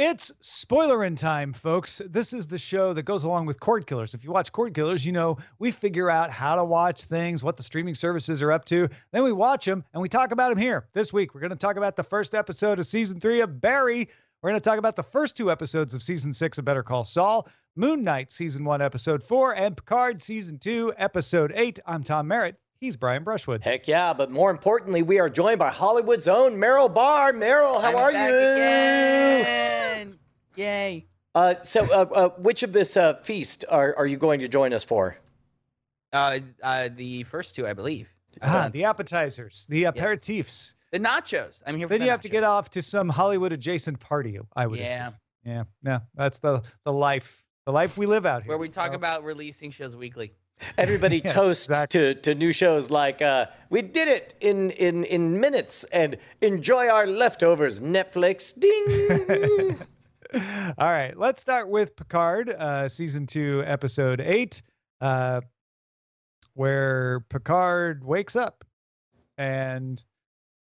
It's spoiler in time, folks. This is the show that goes along with Cord Killers. If you watch Cord Killers, you know we figure out how to watch things, what the streaming services are up to. Then we watch them and we talk about them here. This week, we're going to talk about the first episode of season three of Barry. We're going to talk about the first two episodes of season six of Better Call Saul, Moon Knight season one, episode four, and Picard season two, episode eight. I'm Tom Merritt. He's Brian Brushwood. Heck yeah, but more importantly, we are joined by Hollywood's own Meryl Barr. Meryl, how I'm are back you? Again. Yay. Uh, so, uh, uh, which of this uh, feast are, are you going to join us for? Uh, uh, the first two, I believe. Ah, Uh, the appetizers, the aperitifs. the nachos. I'm here for Then the you have to nachos. get off to some Hollywood adjacent party. I would Yeah, assume. Yeah, yeah. That's the the life, the life we live out here. where we talk So- about releasing shows weekly. Everybody Yes, toasts exactly. to, to new shows like uh, we did it in, in, in minutes and enjoy our leftovers. Netflix, ding. All right, let's start with Picard, uh, season two, episode eight, uh, where Picard wakes up, and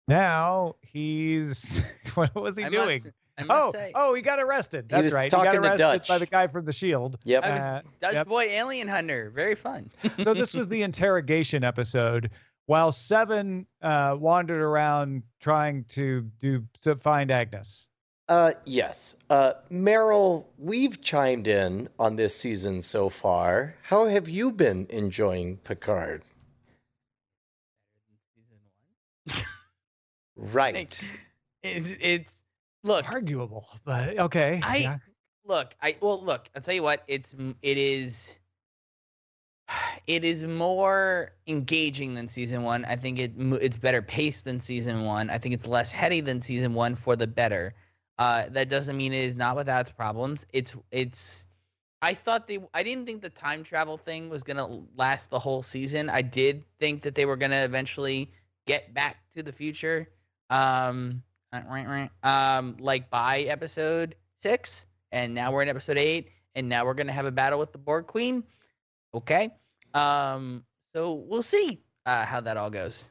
now he's what was he I doing? Must, Oh, say, oh, he got arrested. That's was right. talking he got arrested Dutch. by the guy from the Shield. yep. I Uh, Dutch yep. Boy Alien Hunter. Very fun. so this was the interrogation episode while seven uh wandered around trying to do to find agnes Uh, yes. Uh, Meryl, we've chimed in on this season so far. How have you been enjoying Picard? Right. it's, it's look. arguable but okay I- yeah. look i well look i'll tell you what It's it is. It is more engaging than season one i think it it's better paced than season one i think it's less heady than season one for the better uh that doesn't mean it is not without its problems. It's it's i thought they i didn't think the time travel thing was gonna last the whole season. I did think that they were gonna eventually get back to the future. Um uh, right right. Um like by episode six and now we're in episode eight, and now we're gonna have a battle with the Borg Queen. Okay, um, so we'll see uh, how that all goes.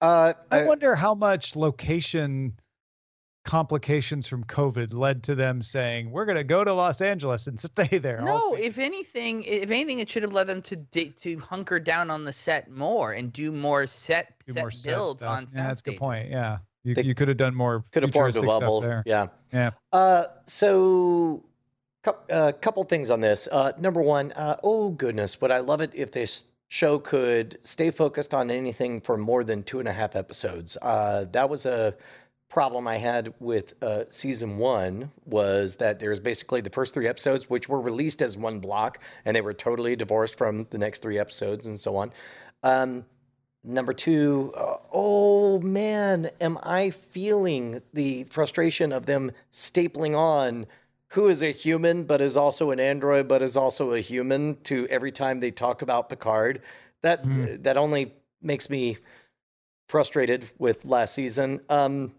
Uh, i I- wonder how much location complications from covid led to them saying we're going to go to los angeles and stay there all No, if anything, if anything, it should have led them to di- to hunker down on the set more and do more set do set more build stuff. on. yeah that's a good point yeah you, They you could have done more could have formed a futuristic bubble. there Yeah. Yeah. Uh, so a uh, couple things on this. Uh, number one, uh, oh goodness, would I love it if this show could stay focused on anything for more than two and a half episodes. Uh, that was a problem I had with uh, season one was that there's basically the first three episodes, which were released as one block, and they were totally divorced from the next three episodes and so on. Um, Number two, uh, oh man, am I feeling the frustration of them stapling on who is a human but is also an android but is also a human to every time they talk about Picard? That Mm. that only makes me frustrated with last season. Um,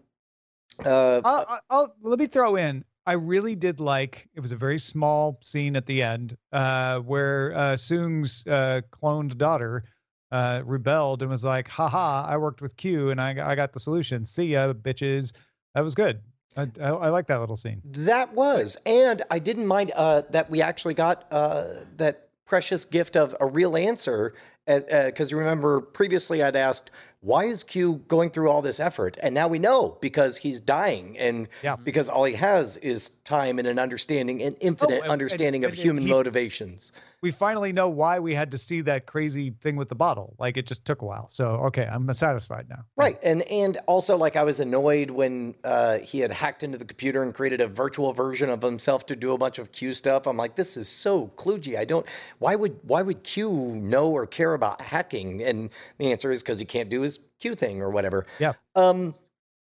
uh, I'll, I'll, let me throw in. I really did like. It was a very small scene at the end uh, where uh, Soong's uh, cloned daughter uh, rebelled and was like, "Haha! I worked with Q and I, I got the solution. See ya, bitches." That was good. I, I, I like that little scene. That was, and I didn't mind uh, that we actually got uh, that precious gift of a real answer. Because you remember previously I'd asked, why is Q going through all this effort? And now we know because he's dying, and Yeah. because all he has is time and an understanding, an infinite and- and- understanding of and human he- motivations. We finally know why we had to see that crazy thing with the bottle. Like it just took a while. So okay, I'm satisfied now. Right, and and also like I was annoyed when uh, he had hacked into the computer and created a virtual version of himself to do a bunch of Q stuff. I'm like, this is so kludgy. I don't. Why would why would Q know or care about hacking? And the answer is because he can't do his Q thing or whatever. Yeah. Um.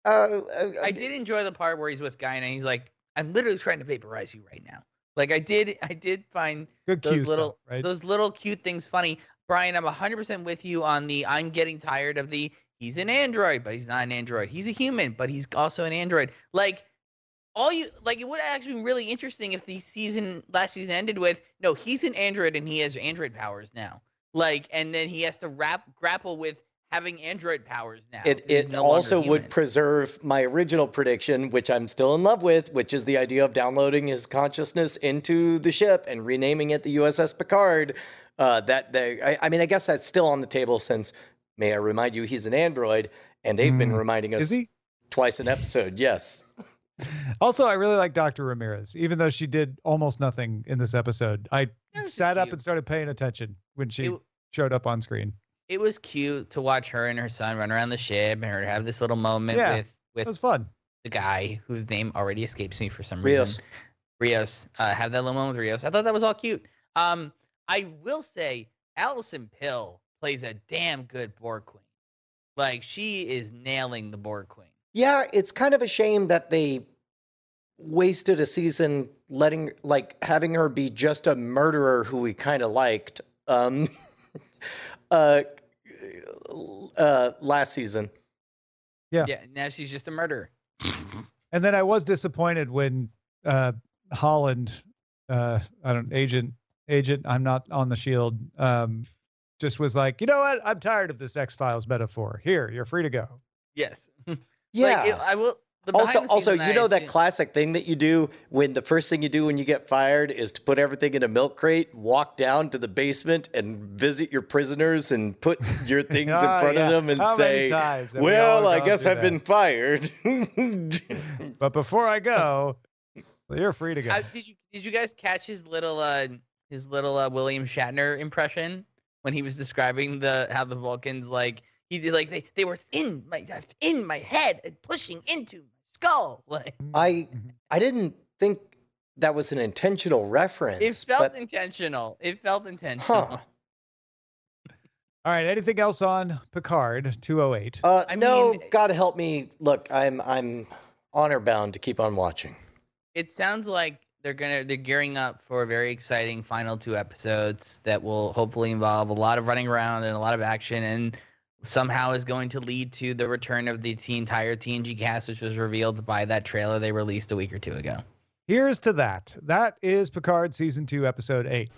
Uh, uh, I did enjoy the part where he's with Guy and he's like, "I'm literally trying to vaporize you right now." Like I did, I did find Good those Q little stuff, right? those little cute things funny. Brian, I'm 100% with you on the I'm getting tired of the he's an android, but he's not an android. He's a human, but he's also an android. Like all you like it would have actually been really interesting if the season last season ended with no, he's an android and he has android powers now. Like and then he has to rap grapple with having android powers now. It it no also would preserve my original prediction, which I'm still in love with, which is the idea of downloading his consciousness into the ship and renaming it the USS Picard. Uh, that they, I, I mean, I guess that's still on the table since. May I remind you, he's an android, and they've been Mm. reminding us Is he? twice an episode. Yes. Also, I really like Dr. Ramirez, even though she did almost nothing in this episode. I sat up and started paying attention when she It- showed up on screen. It was cute to watch her and her son run around the ship and her have this little moment Yeah, with with was fun. the guy whose name already escapes me for some Rios. reason. Rios. Uh, have that little moment with Rios. I thought that was all cute. Um, I will say Allison Pill plays a damn good Borg Queen. Like she is nailing the Borg Queen. Yeah, it's kind of a shame that they wasted a season letting like having her be just a murderer who we kind of liked. Um, uh, uh, last season. Yeah. Yeah. Now she's just a murderer. And then I was disappointed when uh, Holland, uh, I don't agent agent. I'm not on the shield. Um, just was like, you know what? I'm tired of this X Files metaphor. Here, you're free to go. yes. Yeah. Like, it- I will. The also, also, scenes you know that classic thing that you do when the first thing you do when you get fired is to put everything in a milk crate, walk down to the basement, and visit your prisoners and put your things in Ah, front yeah. of them and How say, times have we "Well, I guess I've been fired." But before I go, well, you're free to go. Uh, did you did you guys catch his little uh his little uh, William Shatner impression when he was describing the how the Vulcans like he did like they they were in my in my head and pushing into my skull like I I didn't think that was an intentional reference. it felt but, intentional. It felt intentional. huh. All right. Anything else on Picard 208? Uh, I no, mean- God help me. Look, I'm I'm honor bound to keep on watching. It sounds like they're gonna they're gearing up for a very exciting final two episodes that will hopefully involve a lot of running around and a lot of action and somehow is going to lead to the return of the t- entire TNG cast, which was revealed by that trailer they released a week or two ago. Here's to that. That is Picard season two, episode eight.